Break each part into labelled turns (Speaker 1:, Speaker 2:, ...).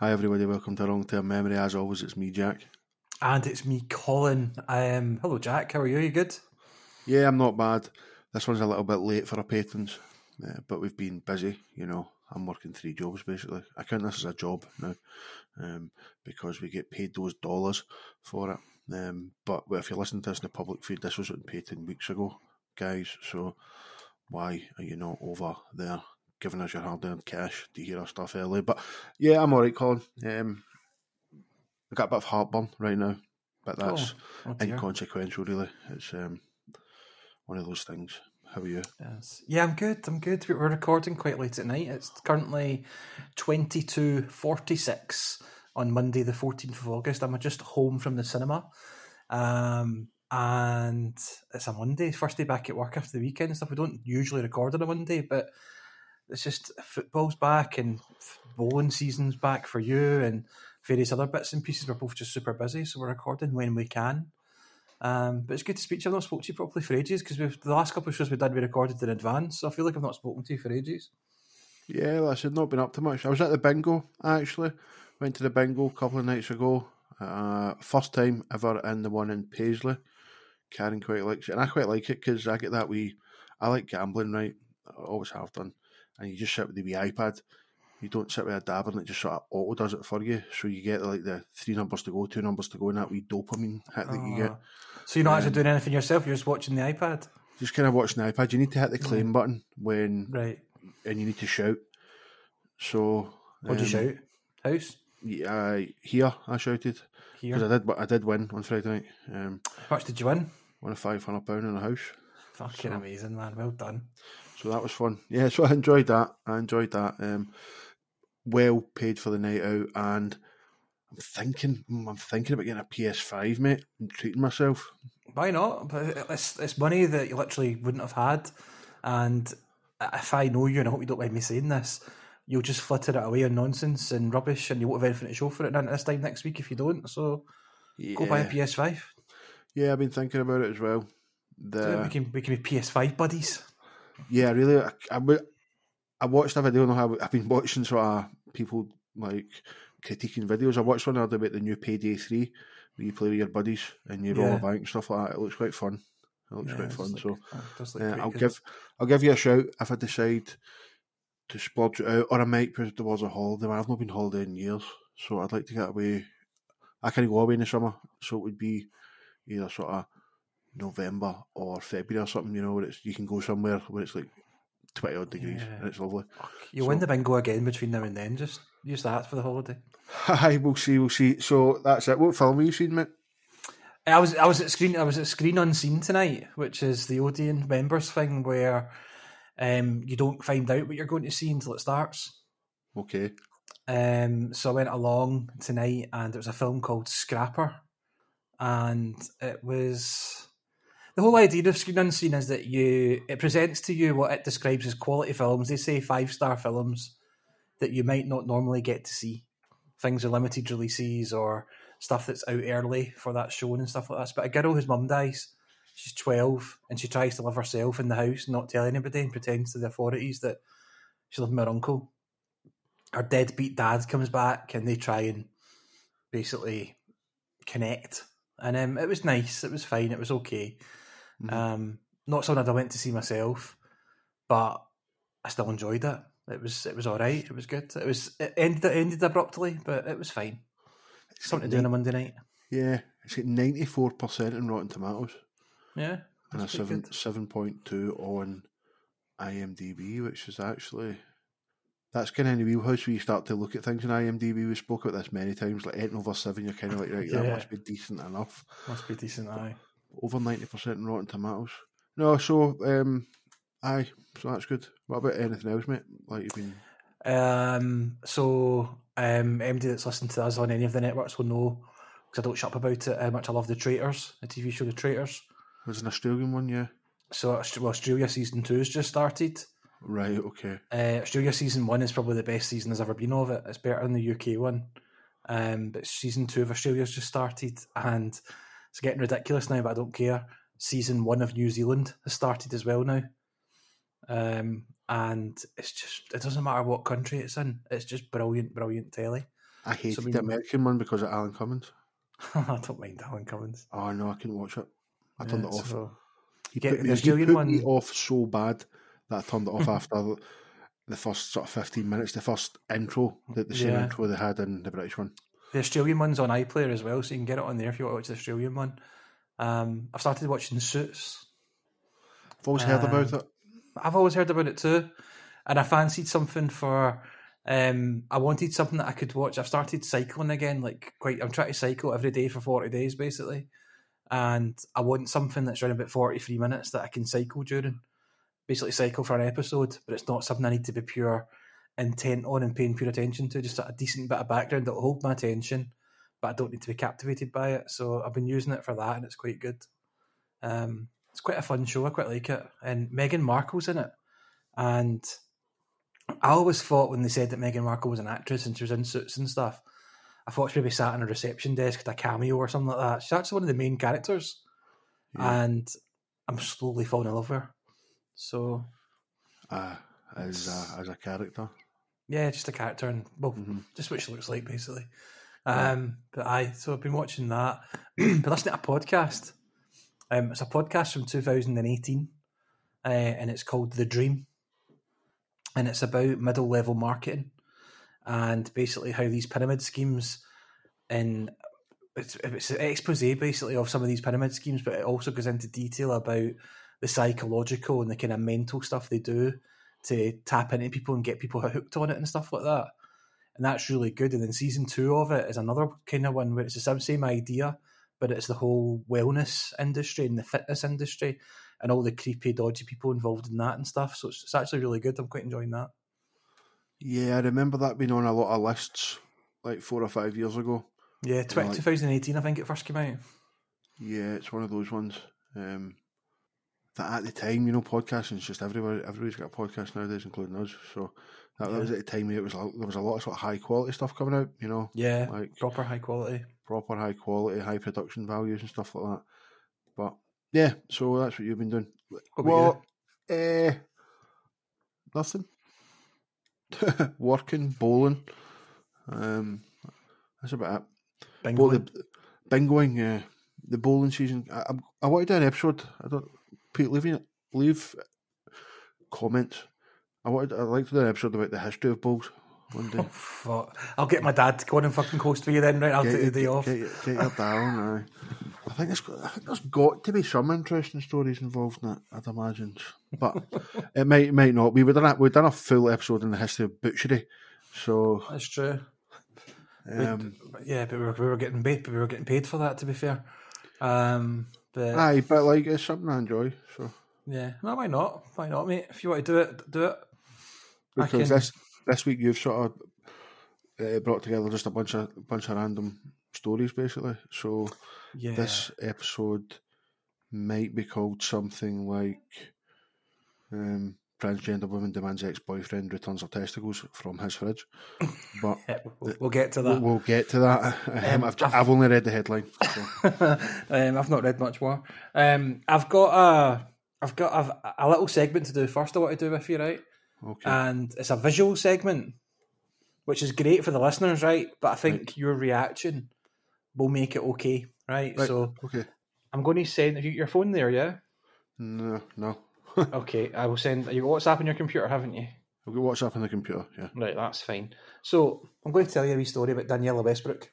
Speaker 1: Hi, everybody. Welcome to Long Term Memory. As always, it's me, Jack.
Speaker 2: And it's me, Colin. Um, hello, Jack. How are you? Are you good?
Speaker 1: Yeah, I'm not bad. This one's a little bit late for our patrons, uh, but we've been busy. You know, I'm working three jobs basically. I count this as a job now um, because we get paid those dollars for it. Um, but if you're listening to this in the public feed, this was paid 10 weeks ago, guys. So why are you not over there giving us your hard earned cash to hear our stuff early. But yeah, I'm all right, Colin. Um, I got a bit of heartburn right now, but that's oh, oh inconsequential, really. It's um, one of those things. How are you?
Speaker 2: Yes. Yeah, I'm good. I'm good. We're recording quite late at night. It's currently 22.46 on Monday, the 14th of August. I'm just home from the cinema. Um, and it's a Monday, first day back at work after the weekend and stuff. We don't usually record on a Monday, but it's just football's back and bowling season's back for you and various other bits and pieces. We're both just super busy, so we're recording when we can. Um, but it's good to speak to you. I've not spoken to you properly for ages because the last couple of shows we did, we recorded in advance. So I feel like I've not spoken to you for ages.
Speaker 1: Yeah, well, I said not been up to much. I was at the bingo actually. Went to the bingo a couple of nights ago. Uh, first time ever in the one in Paisley. Karen quite likes it, and I quite like it because I get that wee. I like gambling, right? I always have done and you just sit with the wee iPad. You don't sit with a dabber and it just sort of auto does it for you. So you get like the three numbers to go, two numbers to go, and that wee dopamine hit that you get.
Speaker 2: So you're not um, actually doing anything yourself, you're just watching the iPad?
Speaker 1: Just kind of watching the iPad. You need to hit the claim yeah. button when
Speaker 2: right,
Speaker 1: and you need to shout. So
Speaker 2: what do you um, shout? House?
Speaker 1: Yeah, here I shouted because I did. I did win on Friday night. Um,
Speaker 2: How much did you win?
Speaker 1: Won a five hundred pound in a house.
Speaker 2: Fucking so, amazing, man! Well done.
Speaker 1: So that was fun. Yeah, so I enjoyed that. I enjoyed that. Um, well paid for the night out, and I'm thinking, I'm thinking about getting a PS5, mate, and treating myself.
Speaker 2: Why not? But it's it's money that you literally wouldn't have had, and if I know you, and I hope you don't mind me saying this, you'll just flitter it away on nonsense and rubbish, and you won't have anything to show for it. And this time next week if you don't, so yeah. go buy a PS5.
Speaker 1: Yeah, I've been thinking about it as well.
Speaker 2: The... we can we can be PS5 buddies
Speaker 1: yeah, really, I, I, I watched a video on how I've been watching sort of people like critiquing videos. I watched one other about the new Payday Three, where you play with your buddies and you roll yeah. a bank and stuff like that. It looks quite fun. It looks yeah, quite fun. Like, so uh, I'll give I'll give you a shout if I decide to splurge out, or I might put towards a holiday. I've not been holiday in years, so I'd like to get away. I can go away in the summer, so it would be either sort of November or February or something, you know, where it's you can go somewhere where it's like twenty odd degrees yeah. and it's lovely.
Speaker 2: You so, win the bingo again between now and then. Just use that for the holiday.
Speaker 1: Hi, we'll see, we'll see. So that's it. What film have you seen, mate?
Speaker 2: I was I was at screen I was at screen unseen tonight, which is the Odeon members thing where um, you don't find out what you're going to see until it starts.
Speaker 1: Okay.
Speaker 2: Um, so I went along tonight, and it was a film called Scrapper, and it was the whole idea of screen unseen is that you it presents to you what it describes as quality films. They say five star films that you might not normally get to see. Things are limited releases or stuff that's out early for that show and stuff like that. But a girl whose mum dies, she's twelve and she tries to live herself in the house, and not tell anybody, and pretends to the authorities that she's living with her uncle. Her deadbeat dad comes back and they try and basically connect. And um, it was nice. It was fine. It was okay. Mm-hmm. Um, not something that I went to see myself, but I still enjoyed it. It was it was all right. It was good. It was it ended it ended abruptly, but it was fine. It's something to do on a Monday night.
Speaker 1: Yeah, it's got ninety four percent in Rotten Tomatoes.
Speaker 2: Yeah,
Speaker 1: and a seven seven point two on IMDb, which is actually that's kind of in the wheelhouse where you start to look at things in IMDb. We spoke about this many times. Like eight over seven, you're kind of like, right, yeah. that must be decent enough.
Speaker 2: Must be decent, aye
Speaker 1: over ninety percent in Rotten Tomatoes. No, so um, aye, so that's good. What about anything else, mate? Like you've been.
Speaker 2: Um. So, um, anybody that's listening to us on any of the networks will know because I don't shut up about it how much I love the Traitors, the TV show The Traitors.
Speaker 1: There's an Australian one, yeah.
Speaker 2: So, well, Australia season two has just started.
Speaker 1: Right. Okay.
Speaker 2: Uh, Australia season one is probably the best season there's ever been of it. It's better than the UK one. Um, but season two of Australia's just started, and it's getting ridiculous now, but I don't care. Season one of New Zealand has started as well now. Um, and it's just, it doesn't matter what country it's in, it's just brilliant, brilliant telly.
Speaker 1: I hated
Speaker 2: we-
Speaker 1: the American one because of Alan Cummins.
Speaker 2: I don't mind Alan Cummins.
Speaker 1: Oh no, I couldn't watch it. I turned
Speaker 2: Yeah,
Speaker 1: it off.
Speaker 2: so-
Speaker 1: He
Speaker 2: Get
Speaker 1: put,
Speaker 2: the
Speaker 1: me, he put
Speaker 2: one-
Speaker 1: me off so bad that I turned it off after the first sort of fifteen minutes, the first intro, the, the same
Speaker 2: Yeah.
Speaker 1: intro they had in the British one.
Speaker 2: The Australian one's on iPlayer as well, so you can get it on there if you want to watch the Australian one. Um, I've started watching Suits.
Speaker 1: I've always heard about
Speaker 2: Um,
Speaker 1: it.
Speaker 2: I've always heard about it too, and I fancied something for. Um, I wanted something that I could watch. I've started cycling again. Like quite, I'm trying to cycle every day for forty days basically, and I want something that's around about forty three minutes that I can cycle during. Basically, cycle for an episode, but it's not something I need to be pure intent on and paying pure attention to. Just a decent bit of background that will hold my attention, but I don't need to be captivated by it. So I've been using it for that, and it's quite good. Um, it's quite a fun show. I quite like it, and Meghan Markle's in it. And I always thought when they said that Meghan Markle was an actress and she was in suits and stuff, I thought she maybe sat on a reception desk at a cameo or something like that. She's actually one of the main characters,
Speaker 1: Yeah.
Speaker 2: and I'm slowly falling in love with her. So
Speaker 1: Uh, as a, as a character.
Speaker 2: yeah, just a character and well,
Speaker 1: Mhm.
Speaker 2: just what she looks like basically. Um, but I so I've been watching that, but listening to a podcast. Um, it's a podcast from 2018, uh, and it's called The Dream, and it's about middle level marketing, and basically how these pyramid schemes, and it's, it's an expose basically of some of these pyramid schemes, but it also goes into detail about the psychological and the kind of mental stuff they do to tap into people and get people hooked on it and stuff like that. And that's really good. And then season two of it is another kind of one where it's the same, idea, but it's the whole wellness industry and the fitness industry and all the creepy, dodgy people involved in that and stuff. So it's, it's actually really good. I'm quite enjoying that.
Speaker 1: Yeah, I remember that being on a lot of lists like four or five years ago.
Speaker 2: Yeah, 20,
Speaker 1: like-
Speaker 2: 2018, I think it first came out.
Speaker 1: Yeah, it's one of those ones. Um, that at the time, you know, podcasting's just everywhere. Everybody's got a podcast nowadays, including us. So that, that was at the time where it was a- there was a lot of sort of high quality stuff coming out. You know,
Speaker 2: Yeah,
Speaker 1: like
Speaker 2: proper high quality.
Speaker 1: proper high quality, high production values and stuff like that. But yeah, so that's what you've been doing.
Speaker 2: What
Speaker 1: What? Eh, nothing. Working, bowling. Um, that's about it.
Speaker 2: Bingo.
Speaker 1: But the bingoing, uh, the bowling season. I, I, I want to do an episode. I don't. Pete, leave. Leave comments. I wanted. I'd like to do an episode about the history of bowls one day.
Speaker 2: Oh, fuck. I'll get my dad to go on and fucking coast for you then, right? I'll take the
Speaker 1: your-
Speaker 2: day off.
Speaker 1: Get, your- get your down. I think there's. got- I think there's got to be some interesting stories involved in it. I'd imagine, but it might might not. We have done a, we've done a full episode in the history of butchery, so
Speaker 2: That's true.
Speaker 1: um,
Speaker 2: yeah, but we were, we were getting paid. We were getting paid for that. To be fair, um, but
Speaker 1: aye. But like, it's something I enjoy. So
Speaker 2: yeah, no, why not? Why not, mate? If you want to do it, do it.
Speaker 1: Because
Speaker 2: can-
Speaker 1: this this week you've sort of uh, brought together just a bunch of bunch of random stories, basically. So
Speaker 2: Yeah,
Speaker 1: this episode might be called something like um, "Transgender Woman Demands Ex-Boyfriend Returns Her Testicles from His Fridge," but
Speaker 2: we'll, we'll get to that.
Speaker 1: we'll get to that. Um,
Speaker 2: Um,
Speaker 1: I've, I've only read the headline. So.
Speaker 2: um, I've not read much more. Um, I've got a, I've got a, a little segment to do first. I want to do with you, right?
Speaker 1: Okay,
Speaker 2: And it's a visual segment, which is great for the listeners, right? But I think your reaction will make it okay, right?
Speaker 1: Right.
Speaker 2: So
Speaker 1: okay.
Speaker 2: I'm going to send have you your phone there, yeah.
Speaker 1: No, no.
Speaker 2: Okay, I will send. You got WhatsApp on your computer, haven't you?
Speaker 1: I've got WhatsApp on the computer. Yeah,
Speaker 2: Right, that's fine. So I'm going to tell you a wee story about Danniella Westbrook.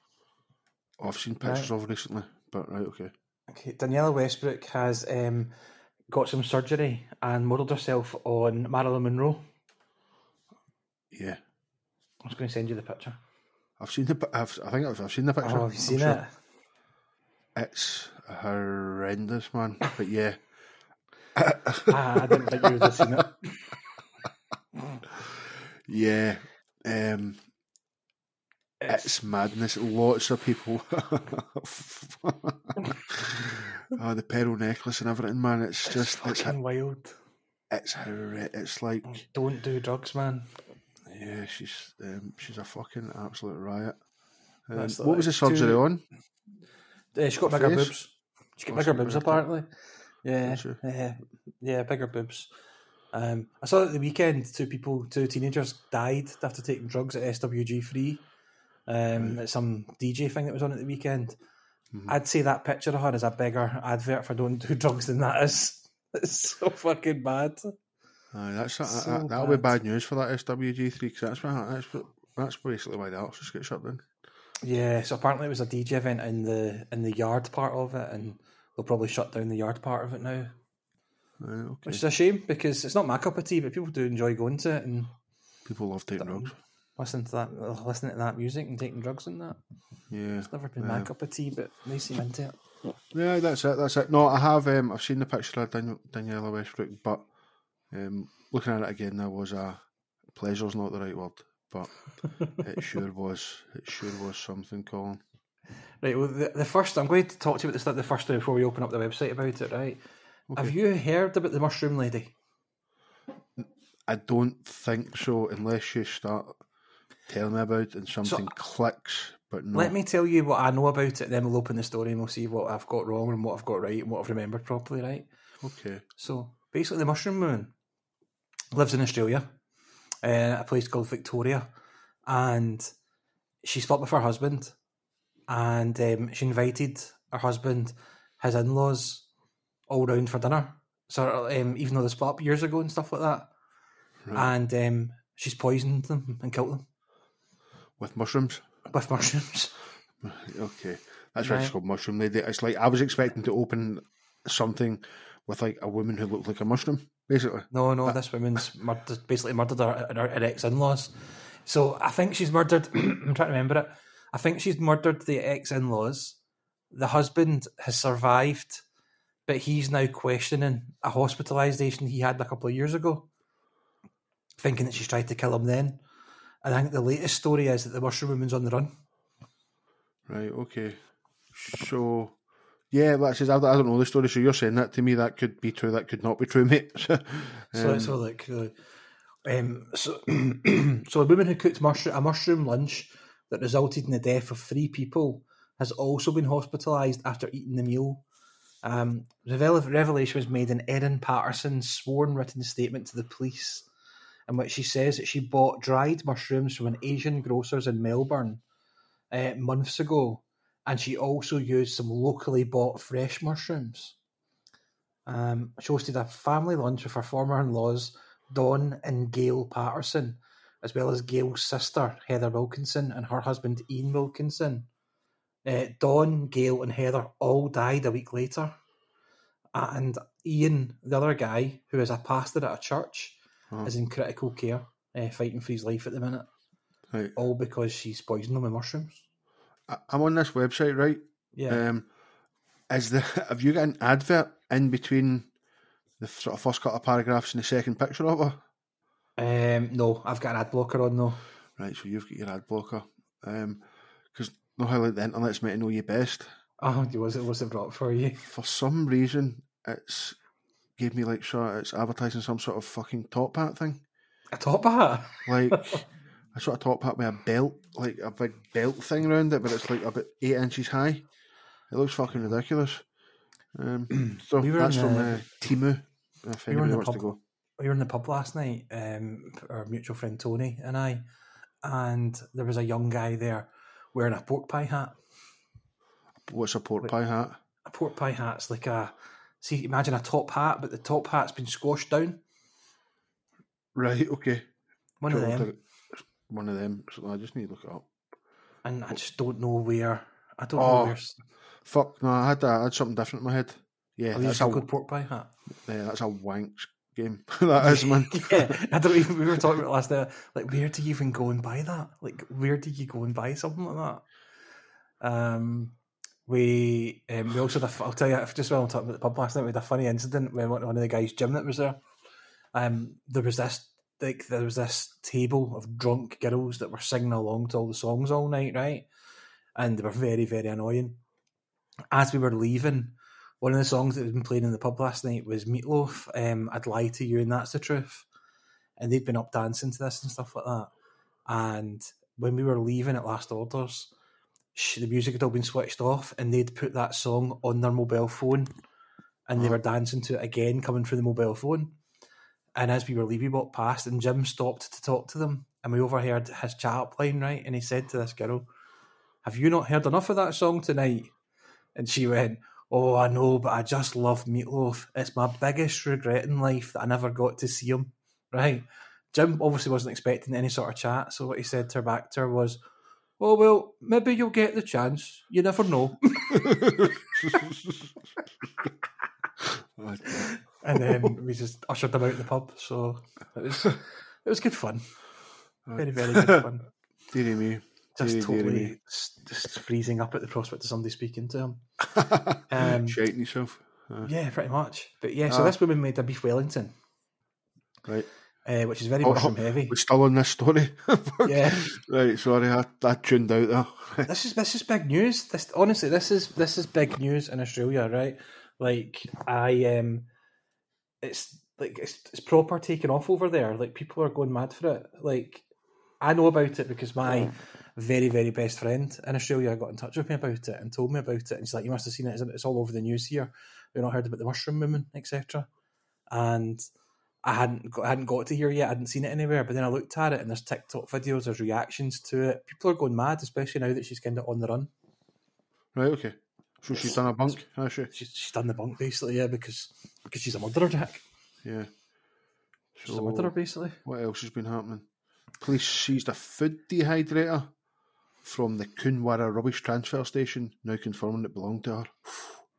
Speaker 1: Oh, I've seen pictures of recently, but right, okay.
Speaker 2: Okay, Danniella Westbrook has um, got some surgery and modelled herself on Marilyn Monroe.
Speaker 1: Yeah,
Speaker 2: I was going to send you the picture.
Speaker 1: I've seen the. I've, I think I've, I've seen the picture.
Speaker 2: Oh, have you seen
Speaker 1: sure.
Speaker 2: it?
Speaker 1: It's horrendous, man. But yeah,
Speaker 2: ah, I didn't think you would have seen it.
Speaker 1: yeah. Um, it's madness. Lots of people. oh, the pearl necklace and everything, man. It's just it's
Speaker 2: fucking wild.
Speaker 1: it's horre- It's like
Speaker 2: Don't do drugs, man.
Speaker 1: yeah, she's um, she's a fucking absolute riot. Um, what was the
Speaker 2: like
Speaker 1: surgery
Speaker 2: two-
Speaker 1: on?
Speaker 2: Uh, she got bigger boobs. She got
Speaker 1: Oh,
Speaker 2: bigger boobs, apparently. Yeah, yeah, yeah, bigger boobs. Um, I saw at the weekend two people, two teenagers died after taking drugs at SWG three, Um, It's some DJ thing that was on at the weekend.
Speaker 1: Mhm.
Speaker 2: I'd say that picture of her is a bigger advert for don't do drugs than that is. It's so fucking bad.
Speaker 1: Aye, that's that,
Speaker 2: So
Speaker 1: that, that'll be
Speaker 2: bad.
Speaker 1: bad news for that SWG3 because that's, why- that's, that's basically why the artists get shut down.
Speaker 2: Yeah, so apparently it was a DJ event in the in the yard part of it, and they'll probably shut down the yard part of it now,
Speaker 1: Right, okay.
Speaker 2: which is a shame because it's not my cup of tea, but people do enjoy going to it and
Speaker 1: People love taking drugs.
Speaker 2: listening to that, listening to that music and taking drugs and that.
Speaker 1: Yeah.
Speaker 2: It's never been my cup of tea, but they seem into it.
Speaker 1: Yeah, that's it. That's it. No, I have. Um, I've seen the picture of Daniel, Danniella Westbrook, but um, looking at it again, there was a pleasure's not the right word, but it sure was. It sure was something, Colin.
Speaker 2: Right. Well, the, the first I'm going to talk to you about this the first time before we open up the website about it. Right. Have you heard about the mushroom lady?
Speaker 1: I don't think so, unless you start telling me about it and something clicks. But no,
Speaker 2: Let me tell you what I know about it, then we'll open the story and we'll see what I've got wrong and what I've got right and what I've remembered properly. Right.
Speaker 1: okay.
Speaker 2: So basically, the mushroom moon lives in Australia, uh, a place called Victoria, and she split with her husband, and um, she invited her husband, his in laws, all round for dinner. So um, even though they split up years ago and stuff like that,
Speaker 1: Right.
Speaker 2: and um, she's poisoned them and killed them
Speaker 1: With mushrooms.
Speaker 2: with mushrooms.
Speaker 1: Okay, that's why it's called Mushroom Lady. It's like I was expecting to open something with like a woman who looked like a mushroom, basically.
Speaker 2: No, no, this woman's murdered, basically murdered her, her, her ex-in-laws. So I think she's murdered. I'm trying to remember it. I think she's murdered the ex-in-laws. The husband has survived, but he's now questioning a hospitalisation he had a couple of years ago, thinking that she's tried to kill him then. And I think the latest story is that the mushroom woman's on the run.
Speaker 1: Right. Okay. So, yeah, that's just, I, don't know the story. So you're saying that to me that could be true, that could not be true, mate.
Speaker 2: So
Speaker 1: Um,
Speaker 2: let's have a look. Uh, Um, so, so a woman who cooked mushroom, a mushroom lunch that resulted in the death of three people has also been hospitalised after eating the meal. Um, revelation was made in Erin Patterson's sworn written statement to the police, in which she says that she bought dried mushrooms from an Asian grocer's in Melbourne uh, months ago, and she also used some locally bought fresh mushrooms. Um, she hosted a family lunch with her former in-laws, Don and Gail Patterson, as well as Gail's sister, Heather Wilkinson, and her husband, Ian Wilkinson. Uh, Don, Gail, and Heather all died a week later. And Ian, the other guy, who is a pastor at a church,
Speaker 1: Oh.
Speaker 2: is in critical care, uh, fighting for his life at the minute.
Speaker 1: right.
Speaker 2: All because she's poisoned them with mushrooms.
Speaker 1: I'm on this website, right?
Speaker 2: Yeah.
Speaker 1: Um, is the have you got an advert in between the sort of first couple of paragraphs and the second picture of her?
Speaker 2: Um, no, I've got an ad blocker on though.
Speaker 1: Right, so you've got your ad blocker. Um, because know how like the internet's meant to know you best.
Speaker 2: Oh, was it was it brought for you?
Speaker 1: For some reason, it's gave me like sure it's advertising some sort of fucking top hat thing,
Speaker 2: A top hat.
Speaker 1: like a sort of top hat with a belt, like a big belt thing around it, but it's like about eight inches high. It looks fucking ridiculous. Um, so
Speaker 2: We
Speaker 1: that's from uh, Temu. If
Speaker 2: we were in
Speaker 1: anybody
Speaker 2: the
Speaker 1: wants to
Speaker 2: pub-
Speaker 1: go,
Speaker 2: we were in the pub last night, um, our mutual friend Tony and I, and there was a young guy there wearing a pork pie hat.
Speaker 1: what's a pork pie hat?
Speaker 2: A pork pie hat's like a see, imagine a top hat, but the top hat's been squashed down.
Speaker 1: Right, okay.
Speaker 2: One of them,
Speaker 1: I'll take it. One of them. So I just need to look it up.
Speaker 2: and I just don't know where. I don't
Speaker 1: Oh,
Speaker 2: know where.
Speaker 1: Fuck no, I had I had something different in my head. Yeah,
Speaker 2: Oh,
Speaker 1: that's
Speaker 2: a good pork pie hat.
Speaker 1: yeah, that's a wanks game. that is man.
Speaker 2: yeah, I don't even. We were talking about last night. Like, where do you even go and buy that? Like, where do you go and buy something like that? Um, we um, we also had a, I'll tell you just while I'm talking about the pub last night, we had a funny incident when one of the guys' gym that was there. Um, there was this like there was this table of drunk girls that were singing along to all the songs all night, right? And they were very very annoying. As we were leaving, one of the songs that had been playing in the pub last night was Meatloaf. Um, I'd lie to you, and that's the truth. And they'd been up dancing to this and stuff like that. And when we were leaving at last orders, the music had all been switched off, and they'd put that song on their mobile phone, and they
Speaker 1: Oh.
Speaker 2: were dancing to it again, coming through the mobile phone. And as we were leaving, we walked past, and Jim stopped to talk to them, and we overheard his chat up line, right? And he said to this girl, Have you not heard enough of that song tonight? And she went, Oh, I know, but I just love Meatloaf. It's my biggest regret in life that I never got to see him. Right? Jim obviously wasn't expecting any sort of chat, so what he said to her back to her was, Oh, well, maybe you'll get the chance. You never know. and then we just ushered them out of the pub. So it was it was good fun. Very, very good fun.
Speaker 1: Deary me.
Speaker 2: Just totally just freezing up at the prospect of somebody speaking to him. Um,
Speaker 1: Shiting yourself. Uh,
Speaker 2: Yeah, pretty much. But yeah, so
Speaker 1: Ah.
Speaker 2: this woman made a beef Wellington,
Speaker 1: right.
Speaker 2: uh, which is very
Speaker 1: Oh,
Speaker 2: mushroom heavy.
Speaker 1: We're still on this story.
Speaker 2: Yeah,
Speaker 1: Right, sorry, I, I tuned out there.
Speaker 2: this is this is big news. This honestly, this is this is big news in Australia, right? Like I um, it's like it's, it's proper taking off over there. Like people are going mad for it. Like I know about it because my very very best friend in Australia got in touch with me about it and told me about it. And she's like, "You must have seen it. It's all over the news here. You've not heard about the mushroom woman, etc." And I hadn't got, I hadn't got to here yet. I hadn't seen it anywhere. But then I looked at it, and there's TikTok videos, there's reactions to it. People are going mad, especially now that she's kind of on the run.
Speaker 1: Right, okay. So she's done a bunk, has she?
Speaker 2: She's, she's done the bunk basically, yeah, because because she's a murderer, Jack.
Speaker 1: Yeah.
Speaker 2: She's a murderer, basically.
Speaker 1: What else has been happening? Police seized a food dehydrator from the Koonwarra rubbish transfer station, now confirming it belonged to her.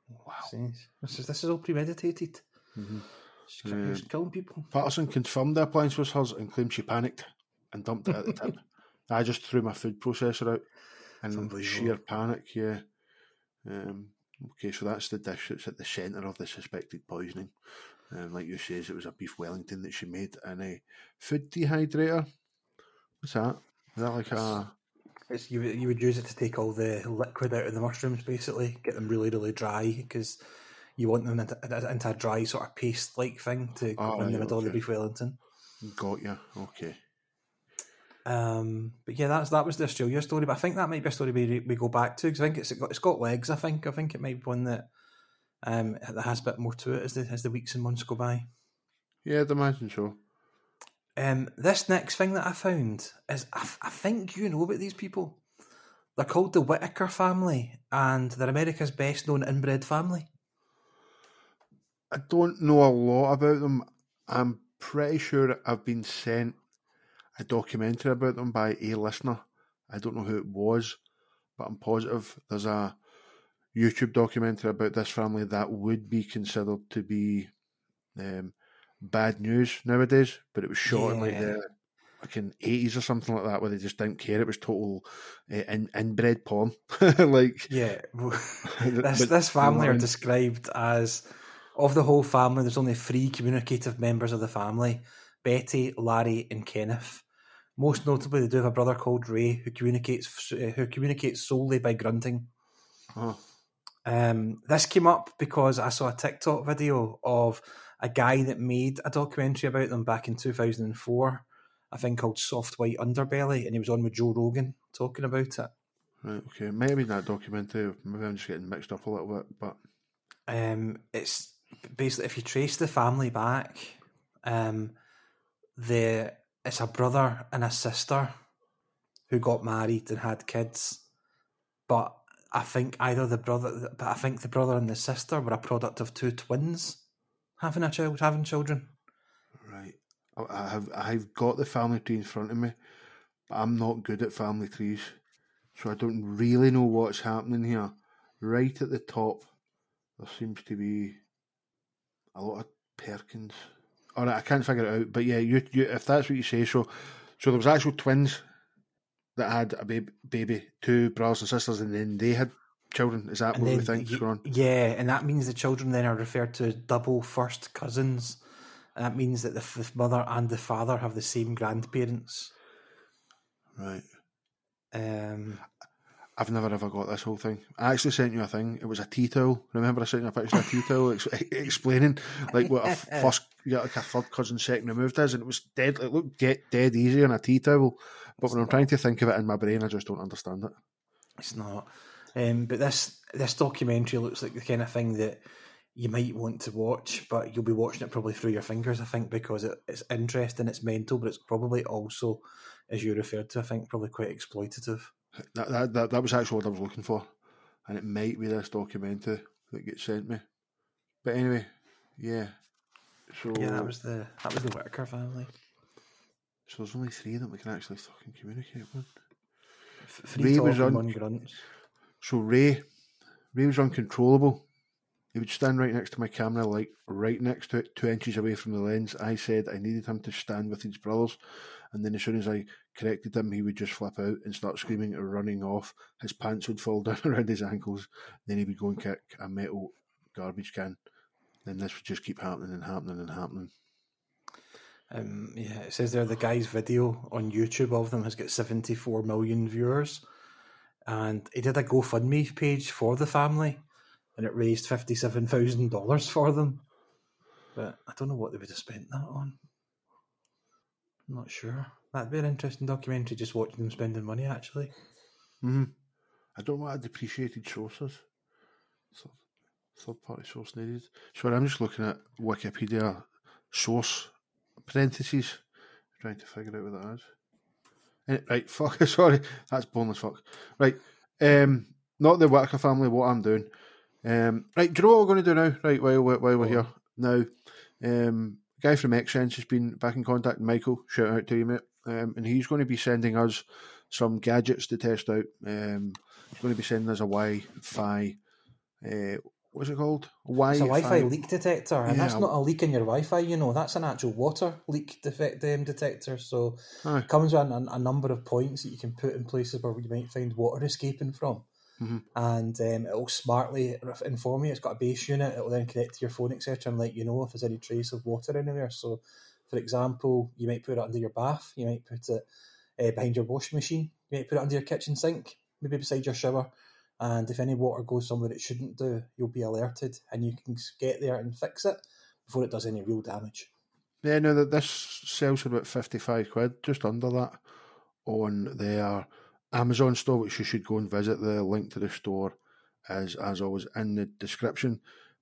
Speaker 2: Wow, this is this is all premeditated.
Speaker 1: Mhm.
Speaker 2: She's,
Speaker 1: Yeah.
Speaker 2: she's killing people.
Speaker 1: Patterson confirmed the appliance was hers and claimed she panicked and dumped it at the tip. I just threw my food processor out in sheer panic, yeah. Um, okay, so that's the dish that's at the centre of the suspected poisoning. Um, like you says, it was a beef Wellington that she made in a food dehydrator. What's that? Is that like a
Speaker 2: It's, you would- you would use it to take all the liquid out of the mushrooms, basically, get them really really dry because you want them into, into a dry sort of paste like thing to go
Speaker 1: Oh,
Speaker 2: in the middle of the beef Wellington.
Speaker 1: got you. Okay.
Speaker 2: Um, but yeah, that's that was the Australia story. But I think that might be a story we, we go back to because I think it's got it's got legs. I think I think it might be one that um that has a bit more to it as the as the weeks and months go by.
Speaker 1: Yeah, I'd imagine so.
Speaker 2: Um, this next thing that I found is I, f- I think you know about these people. They're called the Whittaker family, and they're America's best known inbred family.
Speaker 1: I don't know a lot about them. I'm pretty sure I've been sent a documentary about them by a listener. I don't know who it was, but I'm positive there's a YouTube documentary about this family that would be considered to be um, bad news nowadays, but it was shot in like
Speaker 2: Yeah.
Speaker 1: the fucking 80s or something like that where they just didn't care. It was total uh, in, inbred porn. like,
Speaker 2: Yeah, this
Speaker 1: but-
Speaker 2: this family are described as of the whole family. There's only three communicative members of the family: Betty, Larry, and Kenneth. Most notably, they do have a brother called Ray who communicates uh, who communicates solely by grunting. Um, this came up because I saw a TikTok video of a guy that made a documentary about them back in 2004, I think called Soft White Underbelly, and he was on with Joe Rogan talking about it.
Speaker 1: right, okay. Maybe that documentary. Maybe I'm just getting mixed up a little bit, but
Speaker 2: Um, it's basically if you trace the family back, um, the it's a brother and a sister who got married and had kids, but I think either the brother, but I think the brother and the sister were a product of two twins having a child, having children.
Speaker 1: Right. I- I have I've got the family tree in front of me, but I'm not good at family trees, so I don't really know what's happening here. Right at the top, there seems to be a lot of Perkins. All right, I can't figure it out, but yeah, you, you if that's what you say, so so there was actual twins that had a baby, baby, two brothers and sisters, and then they had children. Is that
Speaker 2: And
Speaker 1: what we
Speaker 2: then,
Speaker 1: going on?
Speaker 2: yeah, and that means the children then are referred to double first cousins. And that means that the, f- the mother and the father have the same grandparents.
Speaker 1: Right.
Speaker 2: Um,
Speaker 1: I've never ever got this whole thing. I actually sent you a thing. It was a tea towel. Remember, I sent you a picture of a tea towel ex- explaining like what a first, yeah, like a third cousin second removed is, and it was dead. It looked dead, dead easy on a tea towel. But when I'm trying to think of it in my brain, I just don't understand it.
Speaker 2: It's not. Um, but this this documentary looks like the kind of thing that you might want to watch, but you'll be watching it probably through your fingers, I think, because it, it's interesting, it's mental, but it's probably also, as you referred to, I think, probably quite exploitative.
Speaker 1: That, that that that was actually what I was looking for, and it might be this documentary that gets sent me. But anyway, yeah. So
Speaker 2: Yeah, that was the that was the Whittaker family.
Speaker 1: so there's only three that we can actually fucking communicate with.
Speaker 2: F- Three
Speaker 1: Ray was on-
Speaker 2: one grunts.
Speaker 1: So Ray, Ray was uncontrollable. He would stand right next to my camera, like right next to it, two inches away from the lens. I said I needed him to stand with his brothers, and then as soon as I corrected him, he would just flip out and start screaming or running off. His pants would fall down around his ankles. Then he would go and kick a metal garbage can. Then this would just keep happening and happening and happening.
Speaker 2: Um, yeah, it says there the guy's video on YouTube of them has got 74 million viewers. And he did a GoFundMe page for the family and it raised $57,000 for them. But I don't know what they would have spent that on. I'm not sure. That'd be an interesting documentary just watching them spending money, actually.
Speaker 1: hmm I don't know what a depreciated source is. Third, third party source needed. Sorry, I'm just looking at Wikipedia source parentheses, trying to figure out what that is. Eh, Right, fuck, sorry, that's boneless fuck. Right, um, not the Whittaker family, what I'm doing. Um, right, do you know what we're going to do now? Right, while, while while we're here. Now, um, guy from X-Sense has been back in contact, Michael, shout out to you, mate. Um, and he's going to be sending us some gadgets to test out. Um, he's going to be sending us a Wi-Fi. Uh, what's it called? Wi-
Speaker 2: It's a Wi-Fi leak detector, and that's not a leak in your Wi-Fi. You know, that's an actual water leak defect um, detector. So
Speaker 1: Aye.
Speaker 2: it comes with a, a number of points that you can put in places where you might find water escaping from,
Speaker 1: Mhm.
Speaker 2: and um, it'll smartly inform you. It's got a base unit. It will then connect to your phone, etc., and let you know if there's any trace of water anywhere. So, for example, you might put it under your bath. You might put it uh, behind your washing machine. You might put it under your kitchen sink, maybe beside your shower. And if any water goes somewhere it shouldn't do, you'll be alerted and you can get there and fix it before it does any real damage.
Speaker 1: Yeah, no, that this sells for about fifty-five quid, just under that, on their Amazon store, which you should go and visit. The link to the store is, as always, in the description.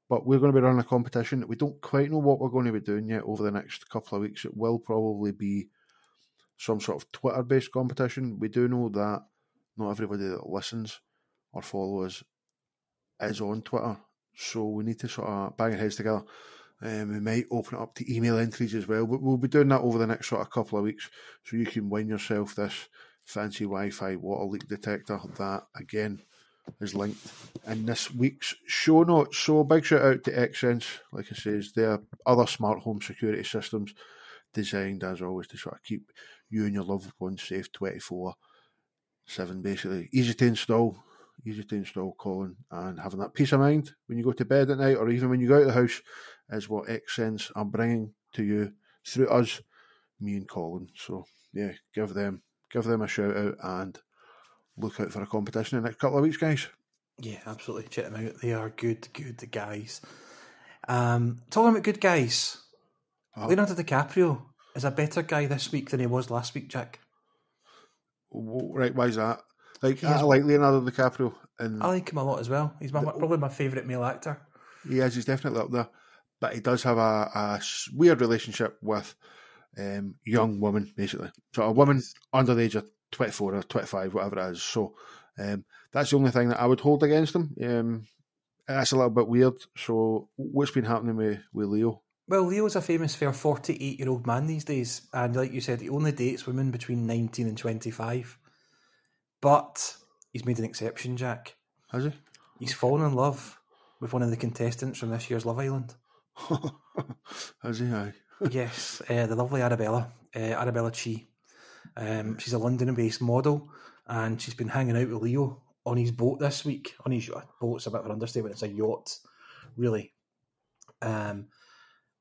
Speaker 1: But we're going to be running a competition. We don't quite know what we're going to be doing yet over the next couple of weeks. It will probably be some sort of Twitter-based competition. We do know that not everybody that listens or follows is on Twitter, so we need to sort of bang our heads together. Um, we might open it up to email entries as well, but we'll be doing that over the next sort of couple of weeks, so you can win yourself this fancy Wi-Fi water leak detector. That again is linked in this week's show notes. So big shout out to X-Sense, like I says, their other smart home security systems designed as always to sort of keep you and your loved ones safe twenty four seven basically. Easy to install, easy to install, Colin, and having that peace of mind when you go to bed at night or even when you go out of the house is what X-Sense are bringing to you through us, me and Colin. So yeah, give them give them a shout out and look out for a competition in the next couple of weeks, guys.
Speaker 2: Yeah, absolutely. Check them out. They are good, good guys. Um, talking about good guys,
Speaker 1: Oh.
Speaker 2: Leonardo DiCaprio is a better guy this week than he was last week, Jack.
Speaker 1: Right, why is that? Like
Speaker 2: He has-
Speaker 1: I like Leonardo DiCaprio, and
Speaker 2: I like him a lot as well. He's my,
Speaker 1: The-
Speaker 2: probably my favourite male actor.
Speaker 1: he is. He's definitely up there, but he does have a weird relationship with um, young women, basically. So a woman under the age of twenty four or twenty five, whatever it is. So um, that's the only thing that I would hold against him. Um, that's a little bit weird. So what's been happening with, with Leo?
Speaker 2: Well, Leo's a famous fair 48 year old man these days, and like you said, he only dates women between 19 and 25. But he's made an exception, Jack.
Speaker 1: Has he?
Speaker 2: He's fallen in love with one of the contestants from this year's Love Island.
Speaker 1: Has he? Aye.
Speaker 2: yes, uh, the lovely Arabella, uh, Arabella Chi. Um, she's a London-based model, and she's been hanging out with Leo on his boat this week. On his uh, boat's a bit of an understatement; it's a yacht, really. Um,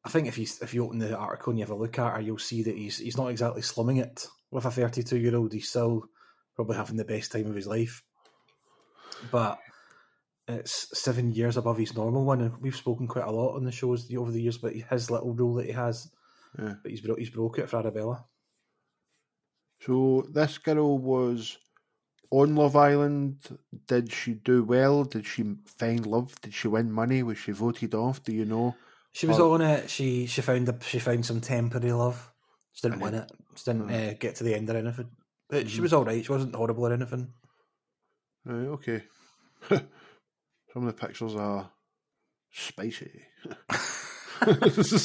Speaker 2: I think if you if you open the article and you have a look at her, you'll see that he's he's not exactly slumming it with a thirty-two-year-old. He's still probably having the best time of his life, but it's seven years above his normal one, and we've spoken quite a lot on the shows over the years about his little rule that he has.
Speaker 1: Yeah.
Speaker 2: But he's bro- he's broke it for Arabella.
Speaker 1: So this girl was on Love Island. Did she do well? Did she find love? Did she win money? Was she voted off? Do you know?
Speaker 2: She was
Speaker 1: Oh.
Speaker 2: on it. She she found a, she found some temporary love. She didn't win it. She didn't
Speaker 1: Oh.
Speaker 2: uh, get to the end or anything. But she
Speaker 1: Mhm.
Speaker 2: was all right. She wasn't horrible or anything.
Speaker 1: Right, okay. Some of the pictures are spicy.
Speaker 2: Here's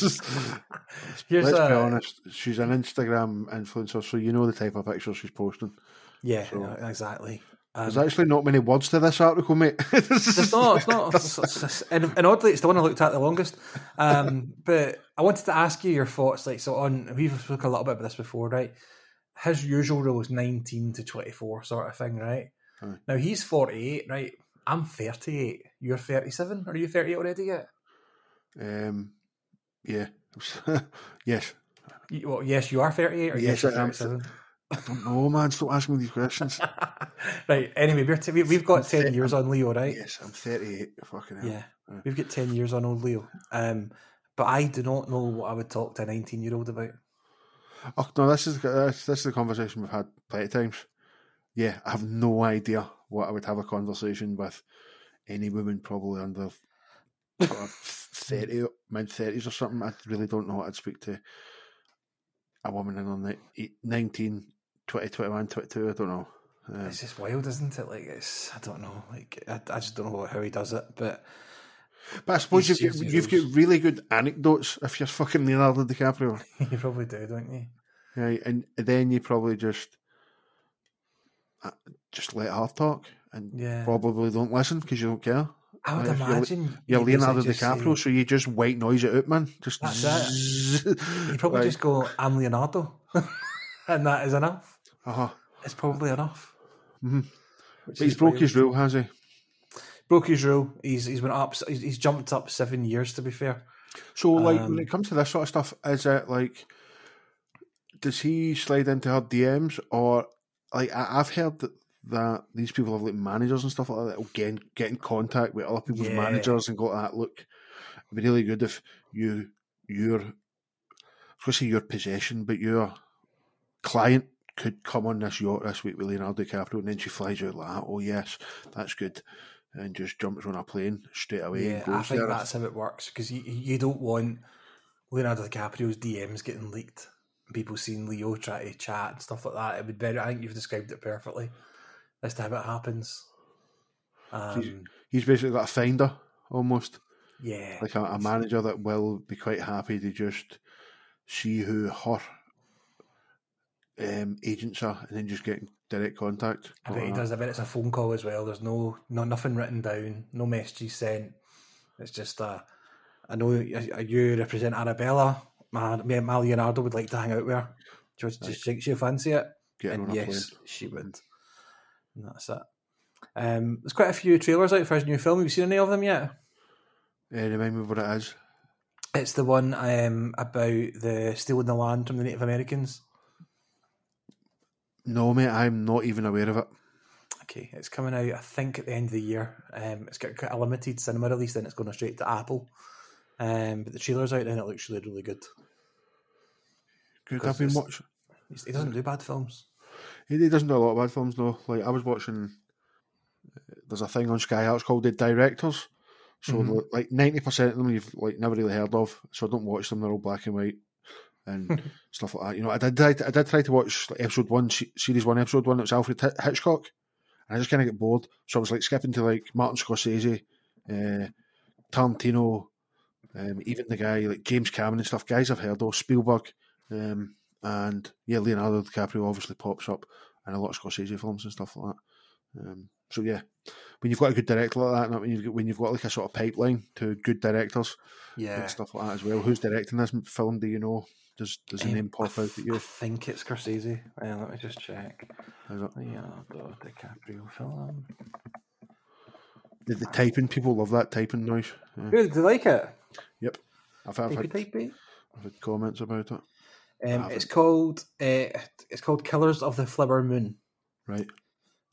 Speaker 1: Let's be honest. She's an Instagram influencer, so you know the type of pictures she's posting.
Speaker 2: Yeah,
Speaker 1: So-
Speaker 2: no, exactly.
Speaker 1: There's
Speaker 2: Um,
Speaker 1: actually not many words to this article, mate.
Speaker 2: It's not. It's not. It's, it's- it's- and, and oddly, it's the one I looked at the longest. Um, but I wanted to ask you your thoughts. Like, so on, we've spoken a little bit about this before, right? His usual rule is nineteen to twenty-four, sort of thing, right?
Speaker 1: Aye.
Speaker 2: Now he's forty-eight, right? I'm thirty-eight. You're thirty-seven. Are you thirty-eight already yet?
Speaker 1: um, yeah. yes.
Speaker 2: You, well, yes, you are thirty-eight. Or
Speaker 1: Yes,
Speaker 2: yes,
Speaker 1: I am.
Speaker 2: thirty-seven.
Speaker 1: I don't know, man. Stop asking me these questions.
Speaker 2: right. Anyway, we're t- we, we've got ten years on Leo, right?
Speaker 1: yes, I'm 38. Fucking hell.
Speaker 2: Yeah,
Speaker 1: Aye.
Speaker 2: we've got ten years on old Leo. Um, but I do not know what I would talk to a nineteen-year-old about.
Speaker 1: Oh, no, this is this, this is the conversation we've had plenty of times. Yeah, I have no idea what I would have a conversation with any woman probably under 30, mid 30s or something. I really don't know what I'd speak to a woman in on the 19, 20, 21, 22. I don't know. Um,
Speaker 2: It's just wild, isn't it? Like it's I don't know. Like I, I just don't know how he does it. But
Speaker 1: but I suppose you've got, you've got really good anecdotes if you're fucking Leonardo DiCaprio.
Speaker 2: you probably do, don't you?
Speaker 1: Right, and then you probably just uh, just let her talk and
Speaker 2: Yeah.
Speaker 1: probably don't listen because you don't care.
Speaker 2: I would
Speaker 1: you're-
Speaker 2: imagine
Speaker 1: You're Leonardo
Speaker 2: just
Speaker 1: DiCaprio,
Speaker 2: say-
Speaker 1: so you just white noise it out, man. Just
Speaker 2: That's it. You probably
Speaker 1: Like,
Speaker 2: just go, "I'm Leonardo," and that is enough.
Speaker 1: uh-huh.
Speaker 2: It's probably enough.
Speaker 1: Mhm. But he's broke his rule, has he?
Speaker 2: Broke his rule. He's he's went up. He's, he's jumped up seven years. To be fair,
Speaker 1: So, like,
Speaker 2: Um,
Speaker 1: when it comes to this sort of stuff, is it like, does he slide into her DMs, or like I, I've heard that, that these people have like managers and stuff like that that will get, get in contact with other people's
Speaker 2: Yeah.
Speaker 1: managers and go, "That look, it'd be really good if you your, I was say your possession, but your client could come on this yacht this week with Leonardo DiCaprio, and then she flies out like, that. oh yes, that's good, and just jumps on a plane straight away.
Speaker 2: yeah, I think
Speaker 1: there.
Speaker 2: that's how it works because you you don't want Leonardo DiCaprio's DMs getting leaked. People seeing Leo try to chat and stuff like that. It would be. Better. I think you've described it perfectly. As to how it happens. Um,
Speaker 1: He's basically got a finder almost.
Speaker 2: yeah,
Speaker 1: like a, a manager that will be quite happy to just see who her um, agents are and then just get direct contact.
Speaker 2: I bet he does. I bet it's a phone call as well. There's no, no nothing written down, no messages sent. It's just a. I know you represent Arabella. My, my Leonardo would like to hang out with her. Do Just, just think she'll fancy it.
Speaker 1: Get
Speaker 2: and yes, she would. And that's it. Um, there's quite a few trailers out for his new film. Have you seen any of them yet?
Speaker 1: Uh, remind me what it is.
Speaker 2: It's the one um, about the stealing the land from the Native Americans.
Speaker 1: No, mate, I'm not even aware of it.
Speaker 2: Okay, it's coming out. I think at the end of the year. Um, it's got quite a limited cinema release, and it's going straight to Apple. Um, but the trailer's out, and it looks really, really good.
Speaker 1: Good, I've been watching.
Speaker 2: He doesn't do bad films.
Speaker 1: He, he doesn't do a lot of bad films, though. Like I was watching. There's a thing on Sky Arts called the Directors. So
Speaker 2: Mhm.
Speaker 1: like ninety percent of them you've like never really heard of. So I don't watch them. They're all black and white and stuff like that. You know, I did try to, I did try to watch like, episode one, series one, episode one. It was Alfred Hitchcock, and I just kind of get bored. So I was like skipping to like Martin Scorsese, uh, Tarantino, um, even the guy like James Cameron and stuff. Guys I've heard of Spielberg, um, and yeah, Leonardo DiCaprio obviously pops up in a lot of Scorsese films and stuff like that. Um, so yeah, when you've got a good director like that, and when you've got, when you've got like a sort of pipeline to good directors
Speaker 2: Yeah.
Speaker 1: and stuff like that as well. Who's directing this film? Do you know? Does does the
Speaker 2: Um,
Speaker 1: name pop
Speaker 2: I,
Speaker 1: out at you?
Speaker 2: I think it's Scorsese. Uh, let me just check. Leonardo DiCaprio film.
Speaker 1: The, the typing people love that typing noise. Yeah.
Speaker 2: Good. Do you like it?
Speaker 1: I've, I've,
Speaker 2: Typey,
Speaker 1: had,
Speaker 2: typey.
Speaker 1: I've had comments about it.
Speaker 2: Um, it's called uh, it's called Killers of the Flower Moon.
Speaker 1: Right.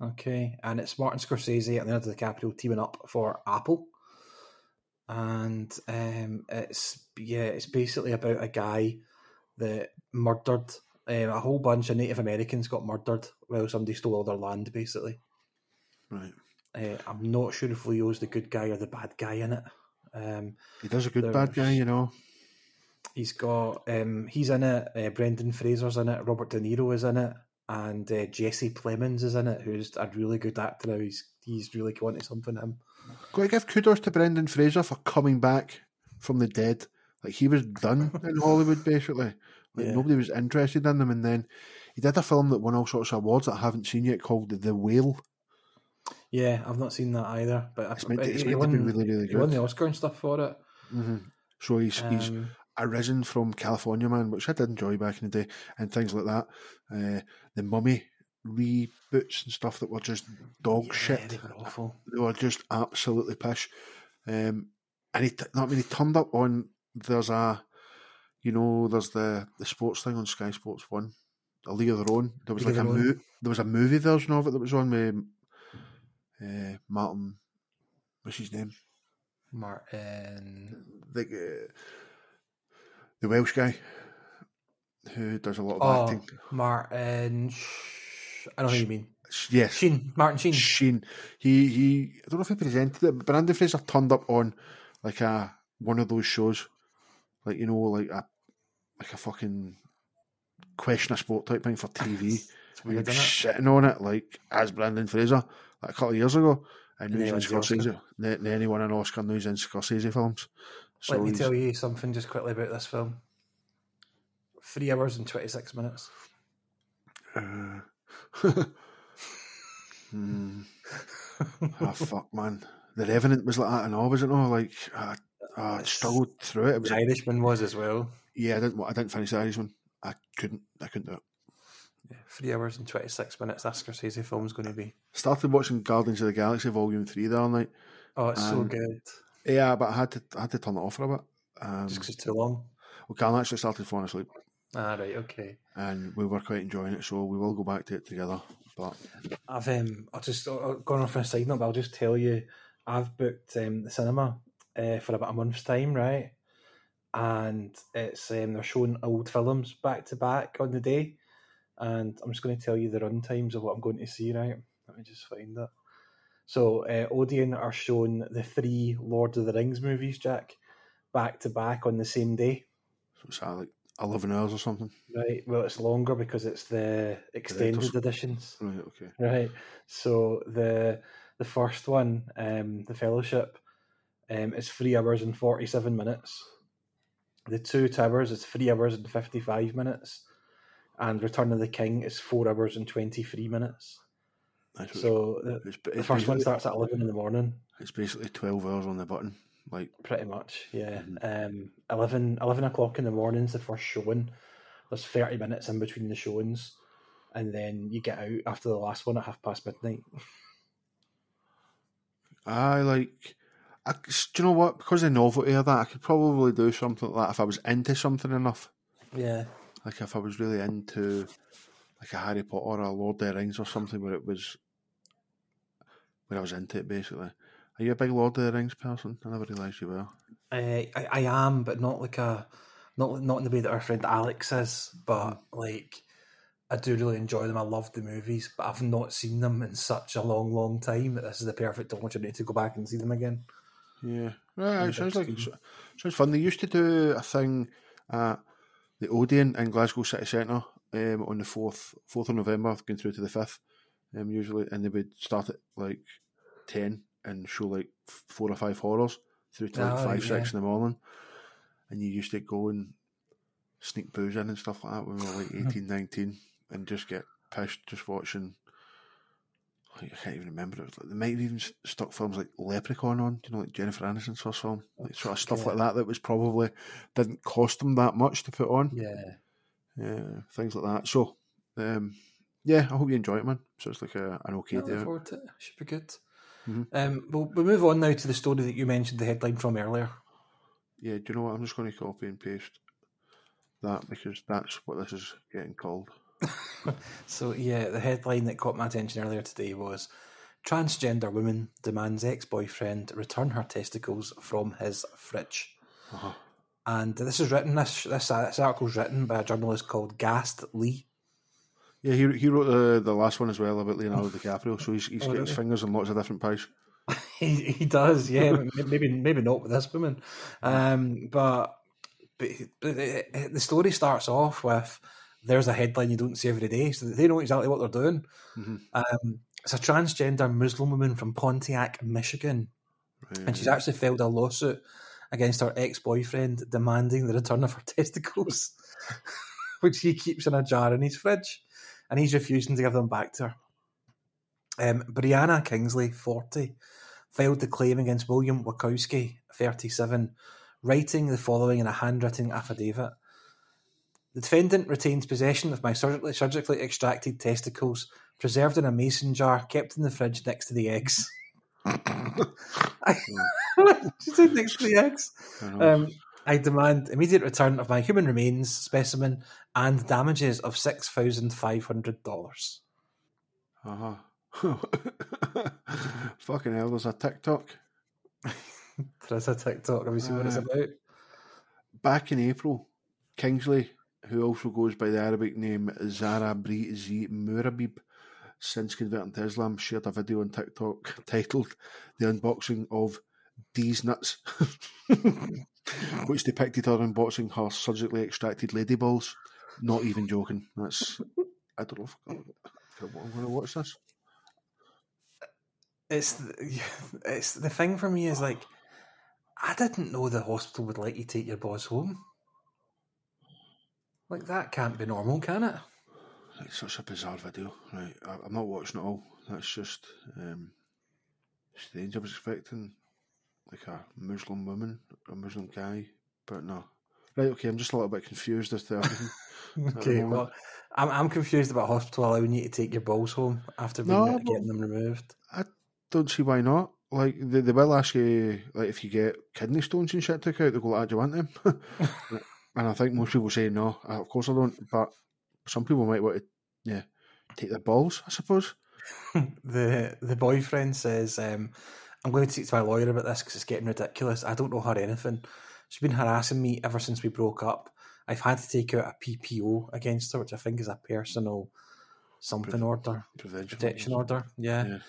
Speaker 2: Okay, and it's Martin Scorsese and Leonardo DiCaprio teaming up for Apple, and um, it's yeah, it's basically about a guy that murdered um, a whole bunch of Native Americans got murdered while somebody stole all their land. Basically,
Speaker 1: Right.
Speaker 2: uh, I'm not sure if Leo's the good guy or the bad guy in it. Um,
Speaker 1: He does a good bad guy, you know.
Speaker 2: he's got um, he's in it. Uh, Brendan Fraser's in it. Robert De Niro is in it. and uh, Jesse Plemons is in it, who's a really good actor now. He's he's really wanting something him.
Speaker 1: Got to give kudos to Brendan Fraser for coming back from the dead. Like he was done in Hollywood, basically. Like
Speaker 2: Yeah.
Speaker 1: nobody was interested in him, and then he did a film that won all sorts of awards that I haven't seen yet called The Whale.
Speaker 2: Yeah, I've not seen that either, but
Speaker 1: It's meant to, it's meant to be
Speaker 2: won,
Speaker 1: really, really
Speaker 2: he won
Speaker 1: good.
Speaker 2: the Oscar and stuff for it.
Speaker 1: hmm So he's he's
Speaker 2: Um,
Speaker 1: arisen from California Man, which I did enjoy back in the day, and things like that. Uh, the Mummy reboots and stuff that were just dog
Speaker 2: yeah,
Speaker 1: shit.
Speaker 2: They were awful.
Speaker 1: They were just absolutely pish. Um, and he, t- I mean, he turned up on. There's a, you know, there's the the sports thing on Sky Sports One, A League of Their Own. There was
Speaker 2: League
Speaker 1: like a mo- there was a movie version of it that was on with uh, Martin. What's his name?
Speaker 2: Martin.
Speaker 1: The uh, the Welsh guy who does a lot of
Speaker 2: Oh,
Speaker 1: acting.
Speaker 2: Martin. Sh- I don't know who you mean.
Speaker 1: Yes,
Speaker 2: Sheen. Martin Sheen.
Speaker 1: Sheen. He he. I don't know if he presented it, but Brendan Fraser turned up on like a one of those shows, like you know, like a like a fucking question of sport type thing for TV.
Speaker 2: It's
Speaker 1: And he
Speaker 2: weird,
Speaker 1: was
Speaker 2: isn't it?
Speaker 1: sitting on it like as Brendan Fraser like a couple of years ago, and
Speaker 2: And
Speaker 1: now he's in
Speaker 2: he the Oscar.
Speaker 1: Scorsese. Then then he won an Oscar. Now he's in Scorsese films. So
Speaker 2: Let me
Speaker 1: he's-
Speaker 2: tell you something just quickly about this film. Three hours and 26 minutes.
Speaker 1: Uh, hmm. Ah, fuck, man. The Revenant was like that and all, was it not? Like, I, I struggled through it. It was
Speaker 2: The Irishman was as well.
Speaker 1: Yeah, I didn't. I didn't finish the Irishman. I couldn't. I couldn't do it.
Speaker 2: Yeah, three hours and 26 minutes. That Scorsese film's going to be.
Speaker 1: Started watching Guardians of the Galaxy Volume Three the other night.
Speaker 2: Oh, it's so
Speaker 1: Um,
Speaker 2: good.
Speaker 1: Yeah, but I had to. I had to turn it off for a bit. Um,
Speaker 2: Just because it's too long.
Speaker 1: well, Carl actually started falling asleep,
Speaker 2: Ah, right, okay.
Speaker 1: and we were quite enjoying it. So we will go back to it together. But
Speaker 2: I've um, I'll just uh, going off on a side note, but I'll just tell you, I've booked um, the cinema uh, for about a month's time, right? And it's um, they're showing old films back to back on the day, and I'm just going to tell you the run times of what I'm going to see, right? Let me just find it. So uh, Odeon are showing the three Lord of the Rings movies, Jack, back to back on the same day.
Speaker 1: so it's like eleven hours or something.
Speaker 2: Right. Well, it's longer because it's the extended editions.
Speaker 1: Right. Okay.
Speaker 2: Right. So the the first one, um, the Fellowship, um, is three hours and forty seven minutes. The Two Towers is three hours and fifty five minutes, and Return of the King is four hours and twenty three minutes.
Speaker 1: That's
Speaker 2: So the,
Speaker 1: it's,
Speaker 2: the first one starts at eleven in the morning,
Speaker 1: It's basically twelve hours on the button. Like
Speaker 2: pretty much. Yeah.
Speaker 1: Mhm.
Speaker 2: Um, 11, 11 o'clock in the morning is the first showing. There's thirty minutes in between the showings, and then you get out after the last one at half past midnight.
Speaker 1: I like. I, do you know what? Because of the novelty of that, I could probably do something like that if I was into something enough.
Speaker 2: Yeah.
Speaker 1: Like if I was really into like a Harry Potter or a Lord of the Rings or something where it was where I was into it basically. Are you a big Lord of the Rings person? I never realised you were.
Speaker 2: I, I I am, but not like a not not in the way that our friend Alex is. But hmm. like, I do really enjoy them. I love the movies, but I've not seen them in such a long, long time that this is the perfect opportunity to go back and see them again.
Speaker 1: Yeah. Right, it sounds like it sounds fun. They used to do a thing at the Odeon in Glasgow City Centre um, on the fourth fourth of November, going through to the fifth, um, usually, and they would start at like ten and show like four or five horrors through to like
Speaker 2: Oh,
Speaker 1: five six
Speaker 2: yeah.
Speaker 1: in the morning, and you used to go and sneak booze in and stuff like that when we were like 18, 19, and just get pissed just watching. I can't even remember. It was like, they might have even stuck films like Leprechaun on, you know, like Jennifer Aniston's first film, like sort of stuff
Speaker 2: Yeah.
Speaker 1: like that. That was probably didn't cost them that much to put on,
Speaker 2: Yeah,
Speaker 1: yeah, things like that. So, um, yeah, I hope you enjoy it, man. So it's like a, an okay day.
Speaker 2: forward to it. Should be good.
Speaker 1: Mhm.
Speaker 2: Um, we'll, we'll move on now to the story that you mentioned the headline from earlier.
Speaker 1: Yeah, do you know what? I'm just going to copy and paste that because that's what this is getting called.
Speaker 2: So yeah, the headline that caught my attention earlier today was transgender woman demands ex-boyfriend return her testicles from his fridge.
Speaker 1: Uh-huh.
Speaker 2: And this is written. This this, uh, this article's written by a journalist called Gast Lee.
Speaker 1: Yeah, he he wrote the the last one as well about Leonardo DiCaprio, so he's he's
Speaker 2: Oh,
Speaker 1: got his fingers in lots of different pies.
Speaker 2: he, he does, yeah. maybe maybe not with this woman, um, but, but the the story starts off with there's a headline you don't see every day, so they know exactly what they're doing.
Speaker 1: Mhm.
Speaker 2: Um, it's a transgender Muslim woman from Pontiac, Michigan,
Speaker 1: Right,
Speaker 2: and she's actually filed a lawsuit against her ex-boyfriend demanding the return of her testicles, which he keeps in a jar in his fridge, and he's refusing to give them back to her. Um, Brianna Kingsley, 40, filed the claim against William Wachowski, 37, writing the following in a handwritten affidavit. The defendant retains possession of my surgically, surgically extracted testicles, preserved in a mason jar, kept in the fridge next to the eggs. she said next to the eggs.
Speaker 1: I.
Speaker 2: Um, I demand immediate return of my human remains specimen and damages of six thousand five hundred dollars.
Speaker 1: Uh-huh. Fucking hell, there's a TikTok.
Speaker 2: There is a TikTok. Have you seen what it's
Speaker 1: Uh,
Speaker 2: about?
Speaker 1: Back in April, Kingsley, who also goes by the Arabic name Zara Z Murabib, since converting to Islam, shared a video on TikTok titled The Unboxing of These Nuts, which depicted her unboxing her surgically extracted lady balls. Not even joking. That's, I don't know if I'm going to watch this.
Speaker 2: It's the, it's the thing for me is like I didn't know the hospital would let you take your boss home. Like that can't be normal, can it?
Speaker 1: It's such a bizarre video. Right, I, I'm not watching it all. That's just um, strange. I was expecting like a Muslim woman, a Muslim guy, but no. Right, okay. I'm just a little bit confused as to everything.
Speaker 2: Okay, well, I'm I'm confused about hospital allowing you to take your balls home after being,
Speaker 1: No,
Speaker 2: getting them removed.
Speaker 1: I don't see why not. Like they, they will ask you, like if you get kidney stones and shit took out, they go, "Ah, do you want them?" and I think most people say no. Uh, Of course I don't. But some people might want to, yeah, take their balls. I suppose.
Speaker 2: the the boyfriend says, um, "I'm going to speak to my lawyer about this because it's getting ridiculous. I don't know her anything. She's been harassing me ever since we broke up. I've had to take out a PPO against her, which I think is a personal something order, protection order. Yeah.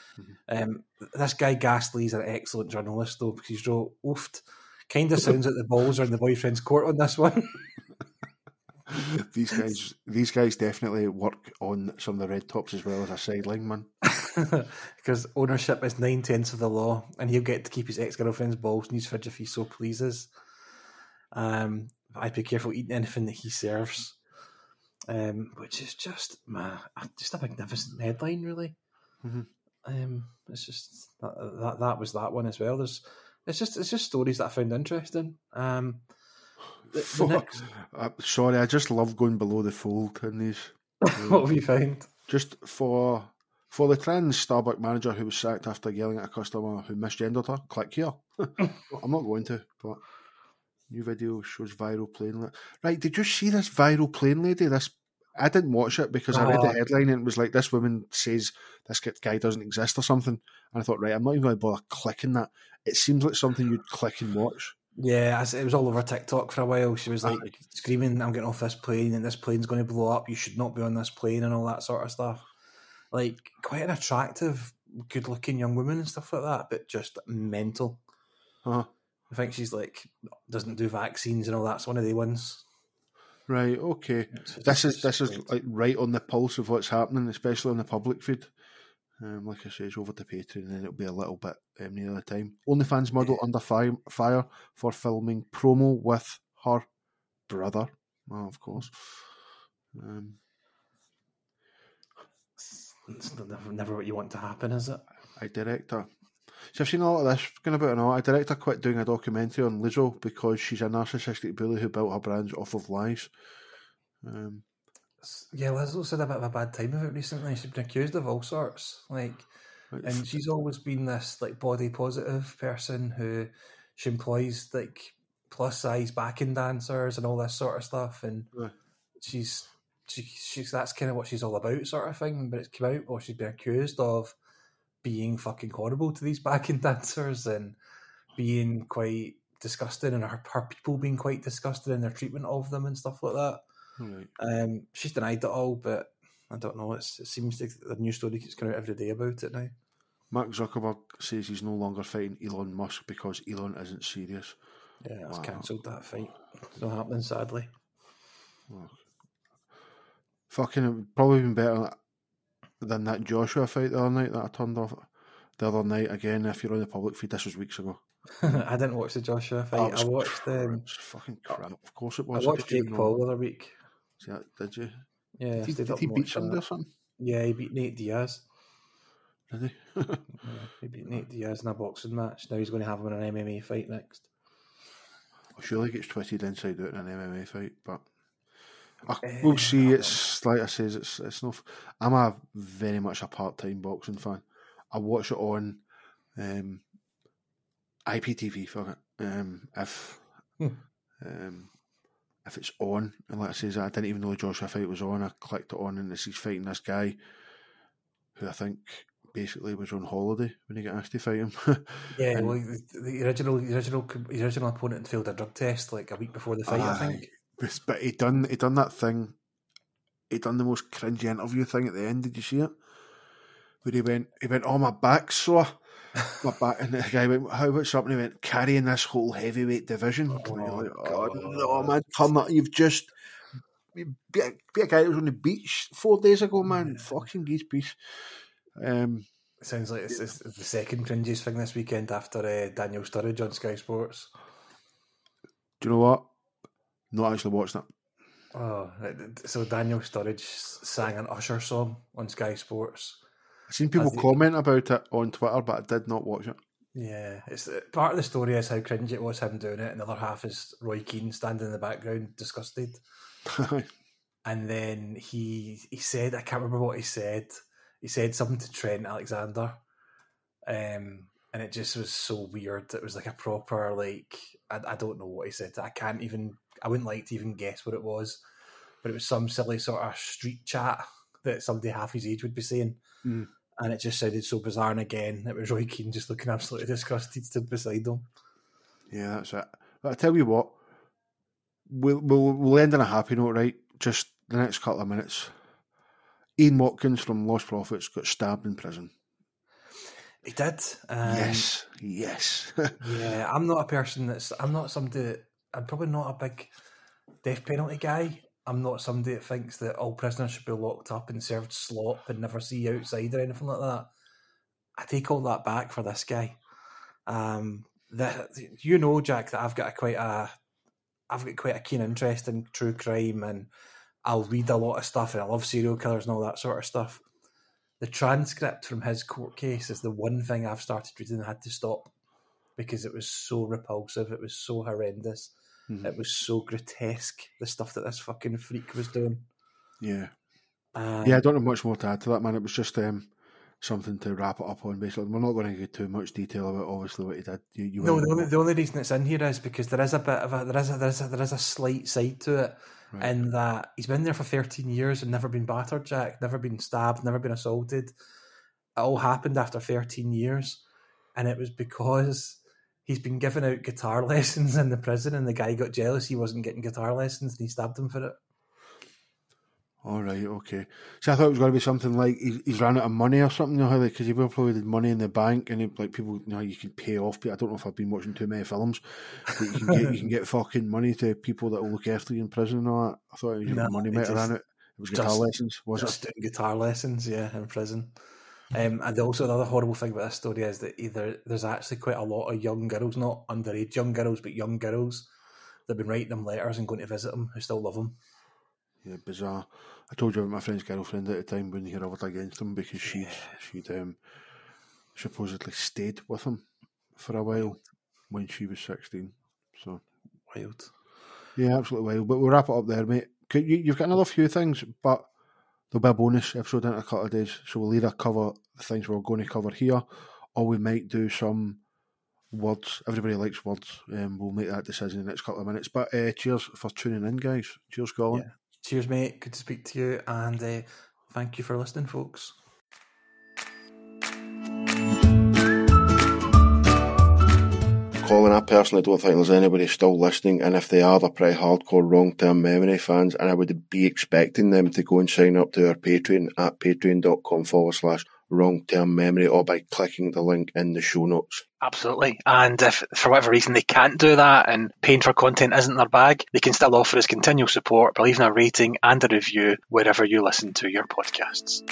Speaker 1: Yeah.
Speaker 2: Um, this guy Ghastly's an excellent journalist though because he's wrote oofed. Kind of sounds like the balls are in the boyfriend's court on this one.
Speaker 1: these guys, these guys definitely work on some of the red tops as well as a sideline man.
Speaker 2: because ownership is nine tenths of the law, and he'll get to keep his ex girlfriend's balls in his fridge if he so pleases. Um, I'd be careful eating anything that he serves, um, which is just man, just a magnificent headline, really.
Speaker 1: Mhm.
Speaker 2: Um, it's just that, that that was that one as well. There's it's just it's just stories that I found interesting. Um, the, the next,
Speaker 1: Uh, sorry, I just love going below the fold in these.
Speaker 2: what have you found?
Speaker 1: Just for for the trans Starbucks manager who was sacked after yelling at a customer who misgendered her, click here. I'm not going to, but new video shows viral plane. Right, did you see this viral plane lady? This I didn't watch it because I read the
Speaker 2: Oh.
Speaker 1: headline and it was like this woman says this guy doesn't exist or something, and I thought, right, I'm not even going to bother clicking that. It seems like something you'd click and watch.
Speaker 2: Yeah, it was all over TikTok for a while. She was like screaming, "I'm getting off this plane, and this plane's going to blow up. You should not be on this plane," and all that sort of stuff. Like quite an attractive, good-looking young woman and stuff like that, but just mental.
Speaker 1: Uh,
Speaker 2: I think she's like doesn't do vaccines and all that's one of the ones.
Speaker 1: Right, okay.
Speaker 2: It's
Speaker 1: This is this is like right on the pulse of what's happening, especially on the public feed. Um, like I say, it's over to Patreon, and then it'll be a little bit um, near the time. OnlyFans model under fire, fire for filming promo with her brother. Oh, of course. Um,
Speaker 2: It's never, never what you want to happen, is it?
Speaker 1: I director. So I've seen a lot of this going about and all. A director quit doing a documentary on Lizzo because she's a narcissistic bully who built her brands off of lies. Um,
Speaker 2: Yeah, Lizzo's had a bit of a bad time of it recently. She's been accused of all sorts, like and she's always been this like body positive person who she employs like plus size backing dancers and all this sort of stuff and she's she, she's that's kind of what she's all about sort of thing but it's come out or she's been accused of being fucking horrible to these backing dancers and being quite disgusting and her, her people being quite disgusted in their treatment of them and stuff like that
Speaker 1: right.
Speaker 2: um, she's denied it all but I don't know. It's, it seems like the news story keeps coming out every day about it now.
Speaker 1: Mark Zuckerberg says he's no longer fighting Elon Musk because Elon isn't serious.
Speaker 2: Yeah,
Speaker 1: Wow.
Speaker 2: cancelled that fight. It's not happening, sadly.
Speaker 1: Fucking it would probably been better than that Joshua fight the other night that I turned off the other night. Again, if you're on the public feed, this was weeks ago.
Speaker 2: I didn't watch the Joshua fight. I watched
Speaker 1: the
Speaker 2: um,
Speaker 1: fucking crap. Of course it was.
Speaker 2: I
Speaker 1: watched
Speaker 2: Jake. Paul the other week.
Speaker 1: That, Did you?
Speaker 2: Yeah,
Speaker 1: Did he, did he beat somebody or something?
Speaker 2: Yeah, he beat Nate Diaz.
Speaker 1: Did he?
Speaker 2: Yeah, he beat Nate Diaz in a boxing match. Now he's going to have him in an MMA fight next.
Speaker 1: Well, surely gets twisted inside out in an MMA fight, but I,
Speaker 2: Eh,
Speaker 1: we'll see. It's like I says, it's it's no. I'm a very much a part time boxing fan. I watch it on um, IPTV. Fuck it. Um, if
Speaker 2: Hmm.
Speaker 1: um, if it's on, and like I says, I didn't even know the Joshua fight was on. I clicked it on, and it's he's fighting this guy who I think basically was on holiday when he got asked to fight him.
Speaker 2: Yeah,
Speaker 1: And-
Speaker 2: well, the, the original, the original, the original opponent failed a drug test like a week before the fight. I think.
Speaker 1: But, he done he done that thing. He done the most cringy interview thing at the end. Did you see it? Where he went, he went, "Oh my back's sore." My back, and the guy went, "How what's up?" And he went, "Carrying this whole heavyweight division." You're like, oh no, man, turn that! You've just be a, be a guy that was on the beach four days ago, man. Fucking geese peace. Um,
Speaker 2: It sounds like it's, it's the second cringiest thing this weekend after uh, Daniel Sturridge on Sky Sports.
Speaker 1: do you know what? Not actually watched it.
Speaker 2: Oh, so Daniel Sturridge sang an Usher song on Sky Sports.
Speaker 1: I've seen people comment about it on Twitter, but I did not watch it.
Speaker 2: Yeah, it's part of the story is how cringe it was him doing it, and the other half is Roy Keane standing in the background, disgusted. And then he he said, I can't remember what he said. He said something to Trent Alexander, um, and it just was so weird. It was like a proper like I, I don't know what he said. I can't even. I wouldn't like to even guess what it was, but it was some silly sort of street chat that somebody half his age would be saying.
Speaker 1: Mm.
Speaker 2: And it just sounded so bizarre. And again, it was Roy Keane just looking absolutely disgusted stood beside him.
Speaker 1: Yeah, that's it. But I tell you what, we'll, we'll, we'll end on a happy note, right? Just the next couple of minutes. Ian Watkins from Lostprophets got stabbed in prison.
Speaker 2: He did. Um,
Speaker 1: yes, yes.
Speaker 2: Yeah, I'm not a person that's. I'm not somebody that. I'm probably not a big death penalty guy. I'm not somebody that thinks that all prisoners should be locked up and served slop and never see outside or anything like that. I take all that back for this guy. Um, that you know, Jack, that I've got a quite a, I've got quite a keen interest in true crime, and I'll read a lot of stuff, and I love serial killers and all that sort of stuff. The transcript from his court case is the one thing I've started reading and had to stop because it was so repulsive. It was so horrendous.
Speaker 1: Mhm.
Speaker 2: It was so grotesque. The stuff that this fucking freak was doing.
Speaker 1: yeah.
Speaker 2: Um,
Speaker 1: Yeah, I don't have much more to add to that, man. It was just um, something to wrap it up on, basically. We're not going to get too much detail about, obviously, what he did. You, you
Speaker 2: No, the only, the only reason it's in here is because there is a bit of a there is a there is a, there is a slight side to it,
Speaker 1: Right.
Speaker 2: in that he's been there for thirteen years and never been battered, Jack, never been stabbed, never been assaulted. It all happened after thirteen years, and it was because he's been giving out guitar lessons in the prison, and the guy got jealous he wasn't getting guitar lessons, and he stabbed him for it.
Speaker 1: All right, okay. So I thought it was going to be something like he, he's ran out of money or something, you know, because he will probably had money in the bank and he, like people, you know, you can pay off. But I don't know if I've been watching too many films, but you can get you can get fucking money to people that will look after you in prison and all that. I thought it was
Speaker 2: No,
Speaker 1: money
Speaker 2: it
Speaker 1: might have ran out. It was guitar
Speaker 2: just-
Speaker 1: lessons, was
Speaker 2: just
Speaker 1: it?
Speaker 2: doing guitar lessons, yeah, in prison. Um, and also another horrible thing about this story is that either there's actually quite a lot of young girls, not underage young girls, but young girls that have been writing them letters and going to visit them who still love them.
Speaker 1: Yeah, bizarre. I told you about my friend's girlfriend at the time when he revolted against him because she'd she'd um, supposedly stayed with him for a while when she was sixteen. So
Speaker 2: Wild.
Speaker 1: Yeah, absolutely wild. But we'll wrap it up there, mate. Could You, you've got another few things, but there'll be a bonus episode in a couple of days. So we'll either cover the things we're going to cover here, or we might do some words. Everybody likes words. Um, we'll make that decision in the next couple of minutes. But uh, cheers for tuning in, guys. Cheers, Colin.
Speaker 2: Yeah. Cheers, mate. Good to speak to you, and uh, thank you for listening, folks.
Speaker 1: Colin, I personally don't think there's anybody still listening, and if they are, they're pretty hardcore Wrong Term Memory fans, and I would be expecting them to go and sign up to our Patreon at patreon.com forward slash Wrong Term Memory or by clicking the link in the show notes.
Speaker 2: Absolutely. And if for whatever reason they can't do that and paying for content isn't their bag, they can still offer us continual support by leaving a rating and a review wherever you listen to your podcasts.